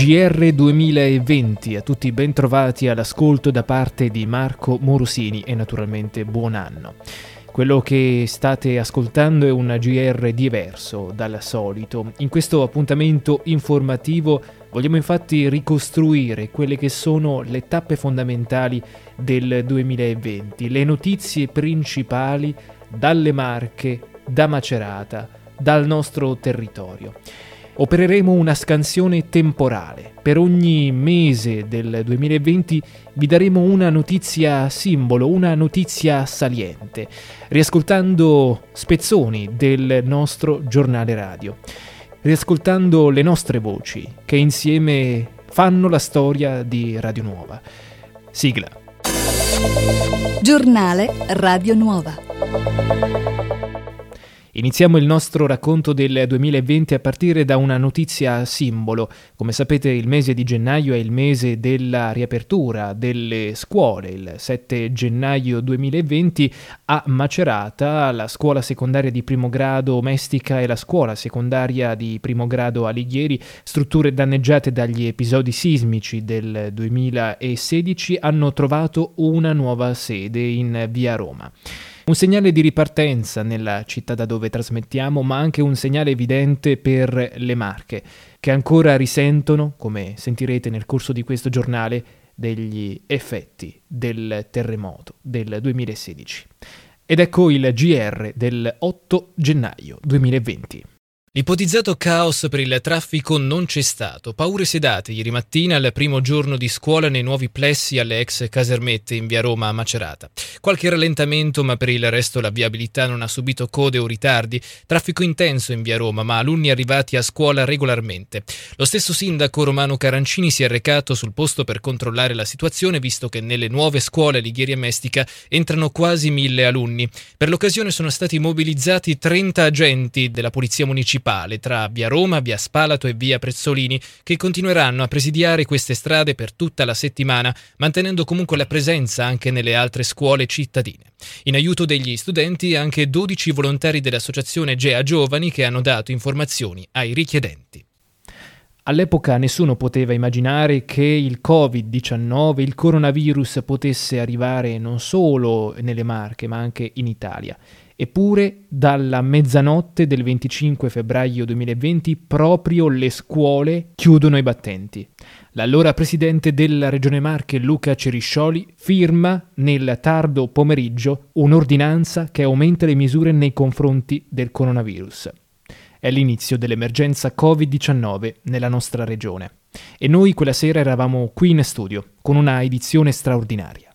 GR 2020, a tutti ben trovati all'ascolto da parte di Marco Morosini e naturalmente buon anno. Quello che state ascoltando è un GR diverso dal solito. In questo appuntamento informativo vogliamo infatti ricostruire quelle che sono le tappe fondamentali del 2020, le notizie principali dalle Marche, da Macerata, dal nostro territorio opereremo una scansione temporale. Per ogni mese del 2020 vi daremo una notizia simbolo, una notizia saliente, riascoltando spezzoni del nostro giornale radio, riascoltando le nostre voci che insieme fanno la storia di Radio Nuova. Sigla. Giornale Radio Nuova. Iniziamo il nostro racconto del 2020 a partire da una notizia simbolo. Come sapete il mese di gennaio è il mese della riapertura delle scuole. Il 7 gennaio 2020 a Macerata la scuola secondaria di primo grado Mestica e la scuola secondaria di primo grado Alighieri, strutture danneggiate dagli episodi sismici del 2016, hanno trovato una nuova sede in via Roma. Un segnale di ripartenza nella città da dove trasmettiamo, ma anche un segnale evidente per le Marche, che ancora risentono, come sentirete nel corso di questo giornale, degli effetti del terremoto del 2016. Ed ecco il GR del 8 gennaio 2020. Ipotizzato caos per il traffico non c'è stato. Paure sedate ieri mattina al primo giorno di scuola nei nuovi plessi alle ex casermette in via Roma a Macerata. Qualche rallentamento, ma per il resto la viabilità non ha subito code o ritardi. Traffico intenso in via Roma, ma alunni arrivati a scuola regolarmente. Lo stesso sindaco Romano Carancini si è recato sul posto per controllare la situazione, visto che nelle nuove scuole Lighieri e Mestica entrano quasi mille alunni. Per l'occasione sono stati mobilizzati 30 agenti della Polizia Municipale municipale tra via Roma, via Spalato e via Prezzolini, che continueranno a presidiare queste strade per tutta la settimana, mantenendo comunque la presenza anche nelle altre scuole cittadine. In aiuto degli studenti anche 12 volontari dell'associazione GEA Giovani che hanno dato informazioni ai richiedenti. All'epoca nessuno poteva immaginare che il Covid-19, il coronavirus, potesse arrivare non solo nelle Marche, ma anche in Italia. Eppure dalla mezzanotte del 25 febbraio 2020 proprio le scuole chiudono i battenti. L'allora presidente della Regione Marche Luca Ceriscioli firma nel tardo pomeriggio un'ordinanza che aumenta le misure nei confronti del coronavirus. È l'inizio dell'emergenza Covid-19 nella nostra regione. E noi quella sera eravamo qui in studio con una edizione straordinaria.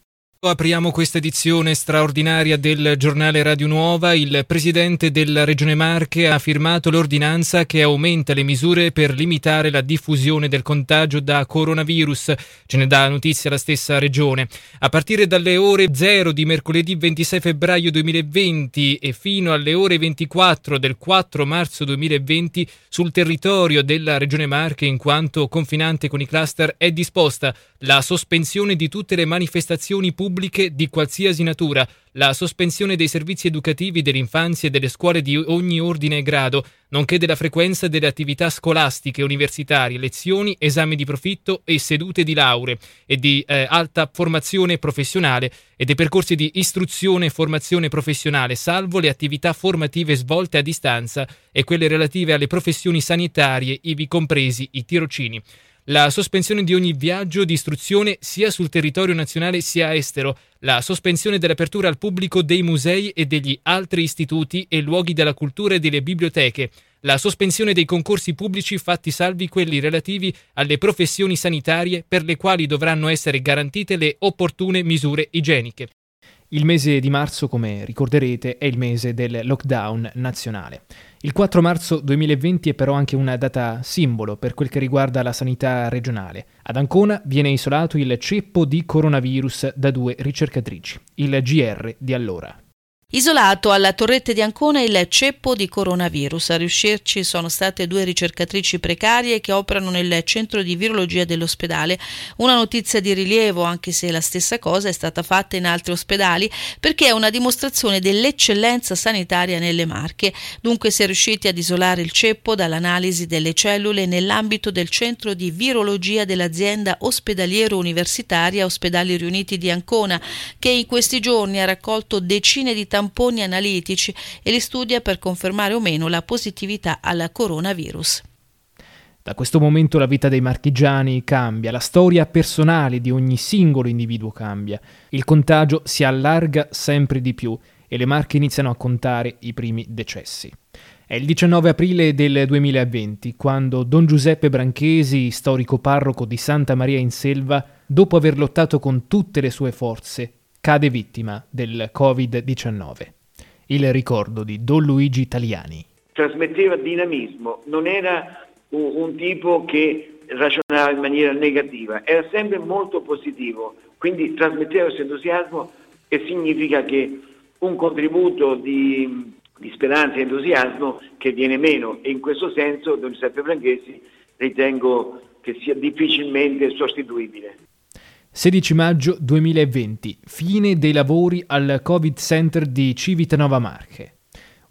Apriamo questa edizione straordinaria del giornale Radio Nuova. Il presidente della Regione Marche ha firmato l'ordinanza che aumenta le misure per limitare la diffusione del contagio da coronavirus. Ce ne dà notizia la stessa Regione. A partire dalle ore 0 di mercoledì 26 febbraio 2020 e fino alle ore 24 del 4 marzo 2020 sul territorio della Regione Marche, in quanto confinante con i cluster, è disposta la sospensione di tutte le manifestazioni pubbliche pubbliche di qualsiasi natura, la sospensione dei servizi educativi dell'infanzia e delle scuole di ogni ordine e grado, nonché della frequenza delle attività scolastiche, universitarie, lezioni, esami di profitto e sedute di lauree e di eh, alta formazione professionale e dei percorsi di istruzione e formazione professionale, salvo le attività formative svolte a distanza e quelle relative alle professioni sanitarie, ivi compresi i tirocini la sospensione di ogni viaggio di istruzione sia sul territorio nazionale sia estero, la sospensione dell'apertura al pubblico dei musei e degli altri istituti e luoghi della cultura e delle biblioteche, la sospensione dei concorsi pubblici fatti salvi quelli relativi alle professioni sanitarie per le quali dovranno essere garantite le opportune misure igieniche. Il mese di marzo, come ricorderete, è il mese del lockdown nazionale. Il 4 marzo 2020 è però anche una data simbolo per quel che riguarda la sanità regionale. Ad Ancona viene isolato il ceppo di coronavirus da due ricercatrici, il GR di allora. Isolato alla torrette di Ancona il ceppo di coronavirus. A riuscirci sono state due ricercatrici precarie che operano nel centro di virologia dell'ospedale. Una notizia di rilievo, anche se la stessa cosa è stata fatta in altri ospedali, perché è una dimostrazione dell'eccellenza sanitaria nelle Marche. Dunque si è riusciti ad isolare il ceppo dall'analisi delle cellule nell'ambito del centro di virologia dell'azienda ospedaliero universitaria Ospedali Riuniti di Ancona, che in questi giorni ha raccolto decine di tamponi tamponi analitici e li studia per confermare o meno la positività al coronavirus. Da questo momento la vita dei marchigiani cambia, la storia personale di ogni singolo individuo cambia, il contagio si allarga sempre di più e le marche iniziano a contare i primi decessi. È il 19 aprile del 2020 quando Don Giuseppe Branchesi, storico parroco di Santa Maria in Selva, dopo aver lottato con tutte le sue forze, cade vittima del Covid-19. Il ricordo di Don Luigi Italiani. Trasmetteva dinamismo, non era un, tipo che ragionava in maniera negativa, era sempre molto positivo, quindi trasmetteva questo entusiasmo e significa che un contributo di, di speranza e entusiasmo che viene meno e in questo senso Don Giuseppe Franchesi ritengo che sia difficilmente sostituibile. 16 maggio 2020, fine dei lavori al Covid Center di Civitanova Marche.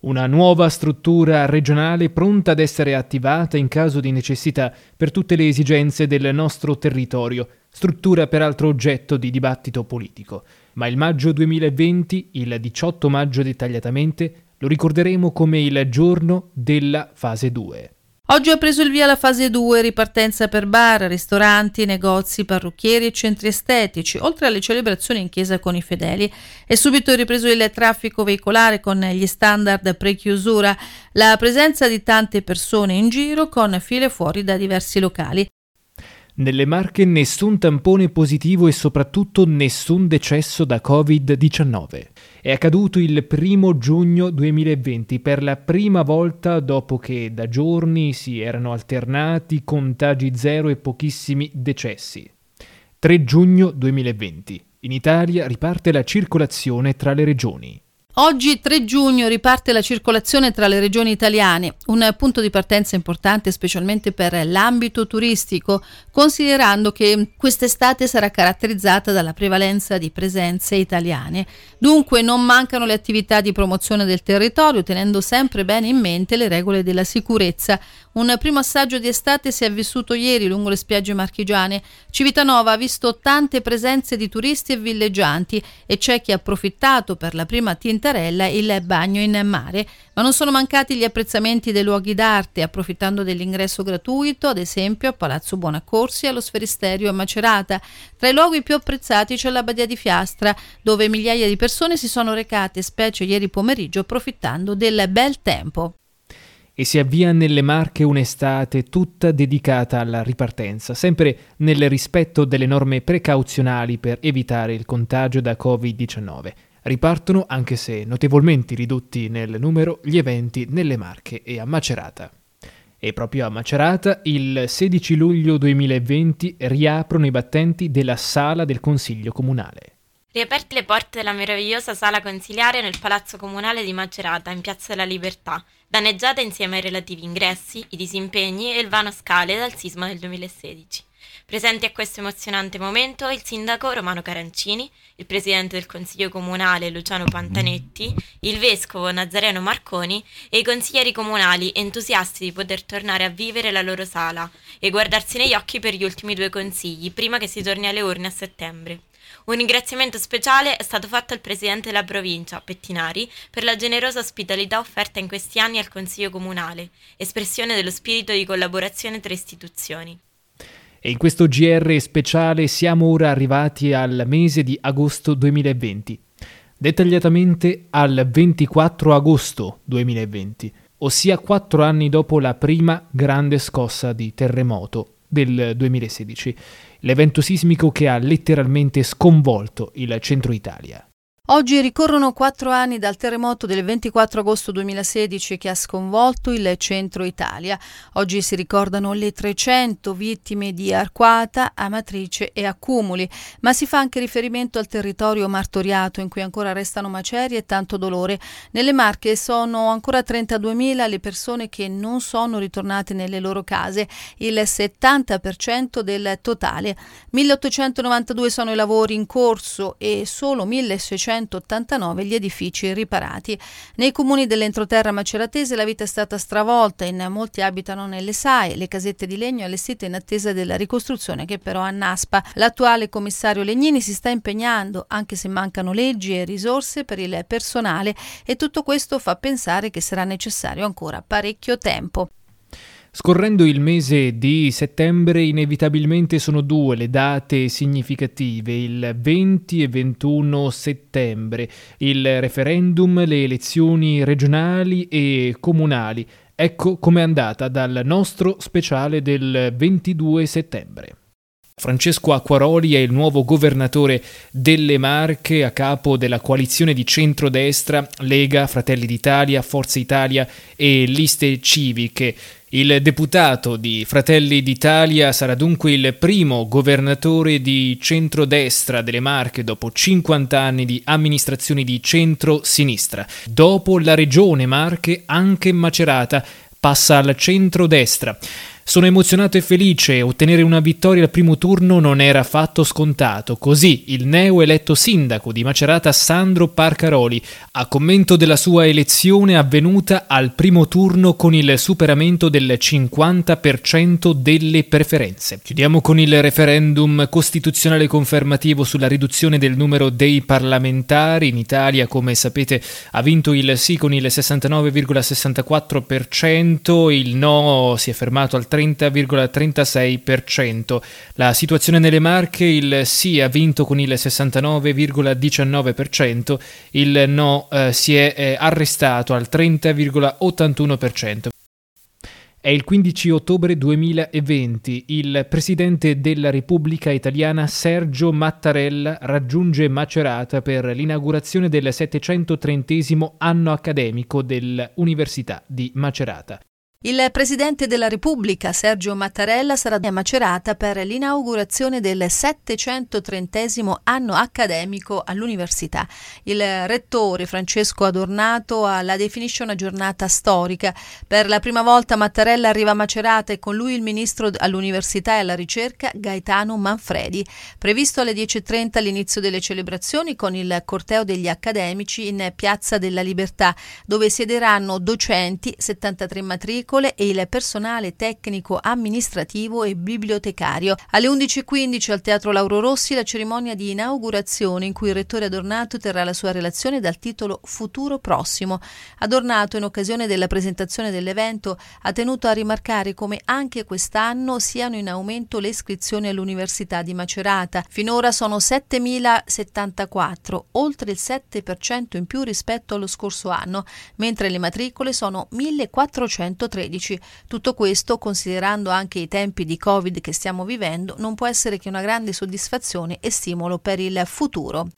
Una nuova struttura regionale pronta ad essere attivata in caso di necessità per tutte le esigenze del nostro territorio, struttura peraltro oggetto di dibattito politico. Ma il maggio 2020, il 18 maggio dettagliatamente, lo ricorderemo come il giorno della fase 2. Oggi ha preso il via la fase 2, ripartenza per bar, ristoranti, negozi, parrucchieri e centri estetici, oltre alle celebrazioni in chiesa con i fedeli. È subito ripreso il traffico veicolare con gli standard pre-chiusura, la presenza di tante persone in giro con file fuori da diversi locali. Nelle Marche nessun tampone positivo e soprattutto nessun decesso da Covid-19. È accaduto il primo giugno 2020 per la prima volta dopo che da giorni si erano alternati contagi zero e pochissimi decessi. 3 giugno 2020. In Italia riparte la circolazione tra le regioni. Oggi 3 giugno riparte la circolazione tra le regioni italiane, un punto di partenza importante specialmente per l'ambito turistico, considerando che quest'estate sarà caratterizzata dalla prevalenza di presenze italiane. Dunque non mancano le attività di promozione del territorio, tenendo sempre bene in mente le regole della sicurezza. Un primo assaggio di estate si è vissuto ieri lungo le spiagge marchigiane. Civitanova ha visto tante presenze di turisti e villeggianti e c'è chi ha approfittato per la prima tinta Tintarella il bagno in mare, ma non sono mancati gli apprezzamenti dei luoghi d'arte, approfittando dell'ingresso gratuito, ad esempio a Palazzo Buonaccorsi e allo Sferisterio a Macerata. Tra i luoghi più apprezzati c'è la Badia di Fiastra, dove migliaia di persone si sono recate, specie ieri pomeriggio, approfittando del bel tempo e si avvia nelle Marche un'estate tutta dedicata alla ripartenza, sempre nel rispetto delle norme precauzionali per evitare il contagio da Covid-19. Ripartono, anche se notevolmente ridotti nel numero, gli eventi nelle Marche e a Macerata. E proprio a Macerata, il 16 luglio 2020, riaprono i battenti della sala del Consiglio Comunale. Riaperte le porte della meravigliosa sala consiliare nel Palazzo Comunale di Macerata, in Piazza della Libertà, danneggiata insieme ai relativi ingressi, i disimpegni e il vano scale dal sisma del 2016. Presenti a questo emozionante momento il sindaco Romano Carancini, il presidente del Consiglio Comunale Luciano Pantanetti, il vescovo Nazareno Marconi e i consiglieri comunali entusiasti di poter tornare a vivere la loro sala e guardarsi negli occhi per gli ultimi due consigli prima che si torni alle urne a settembre. Un ringraziamento speciale è stato fatto al presidente della provincia, Pettinari, per la generosa ospitalità offerta in questi anni al Consiglio Comunale, espressione dello spirito di collaborazione tra istituzioni. E in questo GR speciale siamo ora arrivati al mese di agosto 2020, dettagliatamente al 24 agosto 2020, ossia quattro anni dopo la prima grande scossa di terremoto del 2016, l'evento sismico che ha letteralmente sconvolto il centro Italia. Oggi ricorrono quattro anni dal terremoto del 24 agosto 2016 che ha sconvolto il centro Italia. Oggi si ricordano le 300 vittime di Arquata, Amatrice e Accumuli, ma si fa anche riferimento al territorio martoriato in cui ancora restano macerie e tanto dolore. Nelle Marche sono ancora 32.000 le persone che non sono ritornate nelle loro case, il 70% del totale. 1892 sono i lavori in corso e solo 1600 189 gli edifici riparati. Nei comuni dell'entroterra maceratese la vita è stata stravolta, in molti abitano nelle sae, le casette di legno allestite in attesa della ricostruzione che però annaspa. L'attuale commissario Legnini si sta impegnando, anche se mancano leggi e risorse per il personale e tutto questo fa pensare che sarà necessario ancora parecchio tempo. Scorrendo il mese di settembre, inevitabilmente sono due le date significative, il 20 e 21 settembre, il referendum, le elezioni regionali e comunali. Ecco com'è andata dal nostro speciale del 22 settembre. Francesco Acquaroli è il nuovo governatore delle Marche a capo della coalizione di centrodestra, Lega, Fratelli d'Italia, Forza Italia e liste civiche. Il deputato di Fratelli d'Italia sarà dunque il primo governatore di centrodestra delle Marche dopo 50 anni di amministrazioni di centro-sinistra. Dopo la regione Marche, anche Macerata passa al centrodestra. Sono emozionato e felice, ottenere una vittoria al primo turno non era affatto scontato. Così il neo eletto sindaco di Macerata Sandro Parcaroli, a commento della sua elezione avvenuta al primo turno con il superamento del 50% delle preferenze. Chiudiamo con il referendum costituzionale confermativo sulla riduzione del numero dei parlamentari. In Italia, come sapete, ha vinto il sì con il 69,64%, il no si è fermato al 30,36%. La situazione nelle Marche, il sì ha vinto con il 69,19%, il no eh, si è eh, arrestato al 30,81%. È il 15 ottobre 2020. Il Presidente della Repubblica Italiana Sergio Mattarella raggiunge Macerata per l'inaugurazione del 730 anno accademico dell'Università di Macerata. Il Presidente della Repubblica, Sergio Mattarella, sarà a Macerata per l'inaugurazione del 730 anno accademico all'Università. Il Rettore, Francesco Adornato, la definisce una giornata storica. Per la prima volta Mattarella arriva a Macerata e con lui il Ministro all'Università e alla Ricerca, Gaetano Manfredi. Previsto alle 10.30 l'inizio delle celebrazioni con il corteo degli accademici in Piazza della Libertà, dove siederanno docenti, 73 matricole, agricole e il personale tecnico amministrativo e bibliotecario. Alle 11.15 al Teatro Lauro Rossi la cerimonia di inaugurazione in cui il rettore Adornato terrà la sua relazione dal titolo Futuro Prossimo. Adornato in occasione della presentazione dell'evento ha tenuto a rimarcare come anche quest'anno siano in aumento le iscrizioni all'Università di Macerata. Finora sono 7.074, oltre il 7% in più rispetto allo scorso anno, mentre le matricole sono 1.430. 2013. Tutto questo, considerando anche i tempi di Covid che stiamo vivendo, non può essere che una grande soddisfazione e stimolo per il futuro.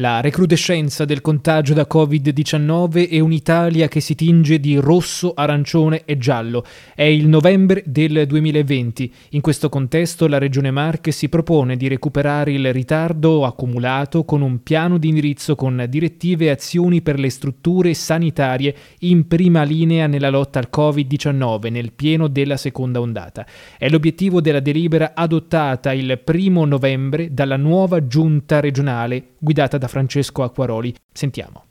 La recrudescenza del contagio da Covid-19 e un'Italia che si tinge di rosso, arancione e giallo. È il novembre del 2020. In questo contesto la Regione Marche si propone di recuperare il ritardo accumulato con un piano di indirizzo con direttive e azioni per le strutture sanitarie in prima linea nella lotta al Covid-19 nel pieno della seconda ondata. È l'obiettivo della delibera adottata il primo novembre dalla nuova giunta regionale guidata da Francesco Acquaroli. Sentiamo.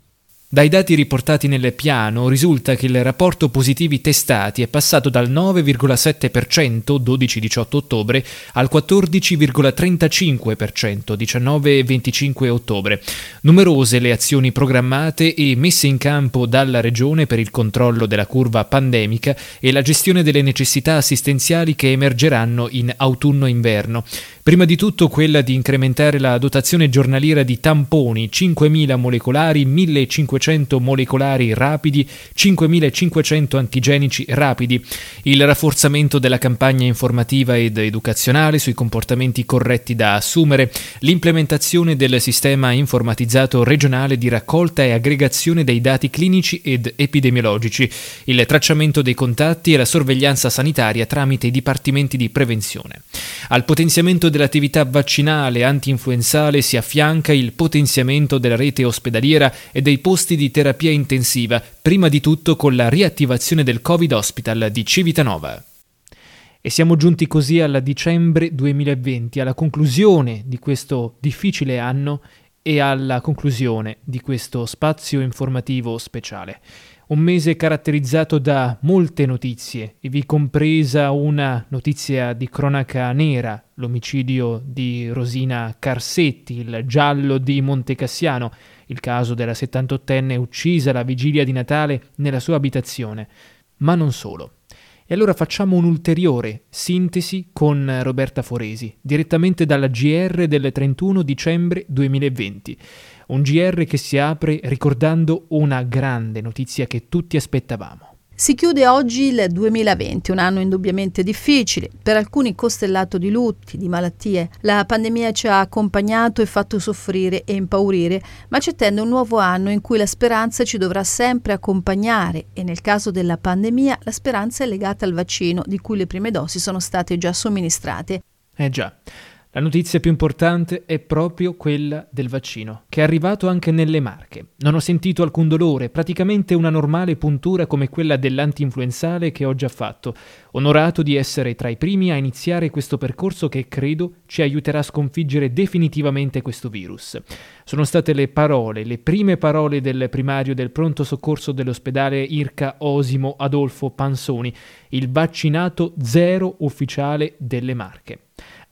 Dai dati riportati nel piano risulta che il rapporto positivi testati è passato dal 9,7% 12-18 ottobre al 14,35% 19-25 ottobre. Numerose le azioni programmate e messe in campo dalla Regione per il controllo della curva pandemica e la gestione delle necessità assistenziali che emergeranno in autunno-inverno. Prima di tutto quella di incrementare la dotazione giornaliera di tamponi 5.000 molecolari, 1.500 5.500 molecolari rapidi, 5.500 antigenici rapidi, il rafforzamento della campagna informativa ed educazionale sui comportamenti corretti da assumere, l'implementazione del sistema informatizzato regionale di raccolta e aggregazione dei dati clinici ed epidemiologici, il tracciamento dei contatti e la sorveglianza sanitaria tramite i dipartimenti di prevenzione. Al potenziamento dell'attività vaccinale anti-influenzale si affianca il potenziamento della rete ospedaliera e dei posti di terapia intensiva, prima di tutto con la riattivazione del Covid Hospital di Civitanova. E siamo giunti così alla dicembre 2020, alla conclusione di questo difficile anno e alla conclusione di questo spazio informativo speciale. Un mese caratterizzato da molte notizie, ivi compresa una notizia di cronaca nera, l'omicidio di Rosina Carsetti, il giallo di Montecassiano, il caso della 78enne uccisa la vigilia di Natale nella sua abitazione. Ma non solo. E allora facciamo un'ulteriore sintesi con Roberta Foresi, direttamente dalla GR del 31 dicembre 2020. Un GR che si apre ricordando una grande notizia che tutti aspettavamo. Si chiude oggi il 2020, un anno indubbiamente difficile, per alcuni costellato di lutti, di malattie. La pandemia ci ha accompagnato e fatto soffrire e impaurire, ma ci attende un nuovo anno in cui la speranza ci dovrà sempre accompagnare e nel caso della pandemia la speranza è legata al vaccino di cui le prime dosi sono state già somministrate. Eh già. La notizia più importante è proprio quella del vaccino, che è arrivato anche nelle Marche. Non ho sentito alcun dolore, praticamente una normale puntura come quella dell'antinfluenzale che ho già fatto. Onorato di essere tra i primi a iniziare questo percorso che credo ci aiuterà a sconfiggere definitivamente questo virus. Sono state le parole, le prime parole del primario del pronto soccorso dell'ospedale Irca Osimo Adolfo Pansoni, il vaccinato zero ufficiale delle Marche.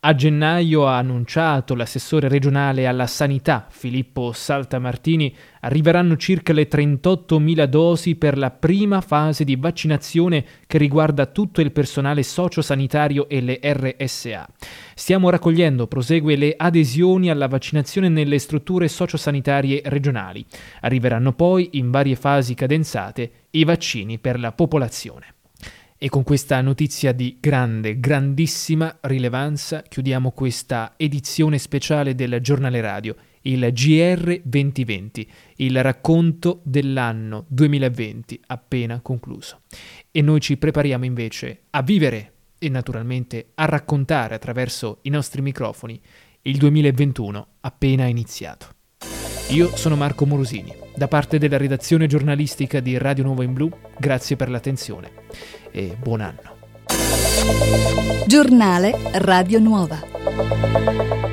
A gennaio ha annunciato l'assessore regionale alla sanità Filippo Saltamartini arriveranno circa le 38.000 dosi per la prima fase di vaccinazione che riguarda tutto il personale sociosanitario e le RSA. Stiamo raccogliendo, prosegue, le adesioni alla vaccinazione nelle strutture sociosanitarie regionali. Arriveranno poi, in varie fasi cadenzate, i vaccini per la popolazione. E con questa notizia di grande, grandissima rilevanza chiudiamo questa edizione speciale del giornale radio, il GR 2020, il racconto dell'anno 2020 appena concluso. E noi ci prepariamo invece a vivere e naturalmente a raccontare attraverso i nostri microfoni il 2021 appena iniziato. Io sono Marco Morosini, da parte della redazione giornalistica di Radio Nuovo in Blu, grazie per l'attenzione e buon anno. Giornale Radio Nuova.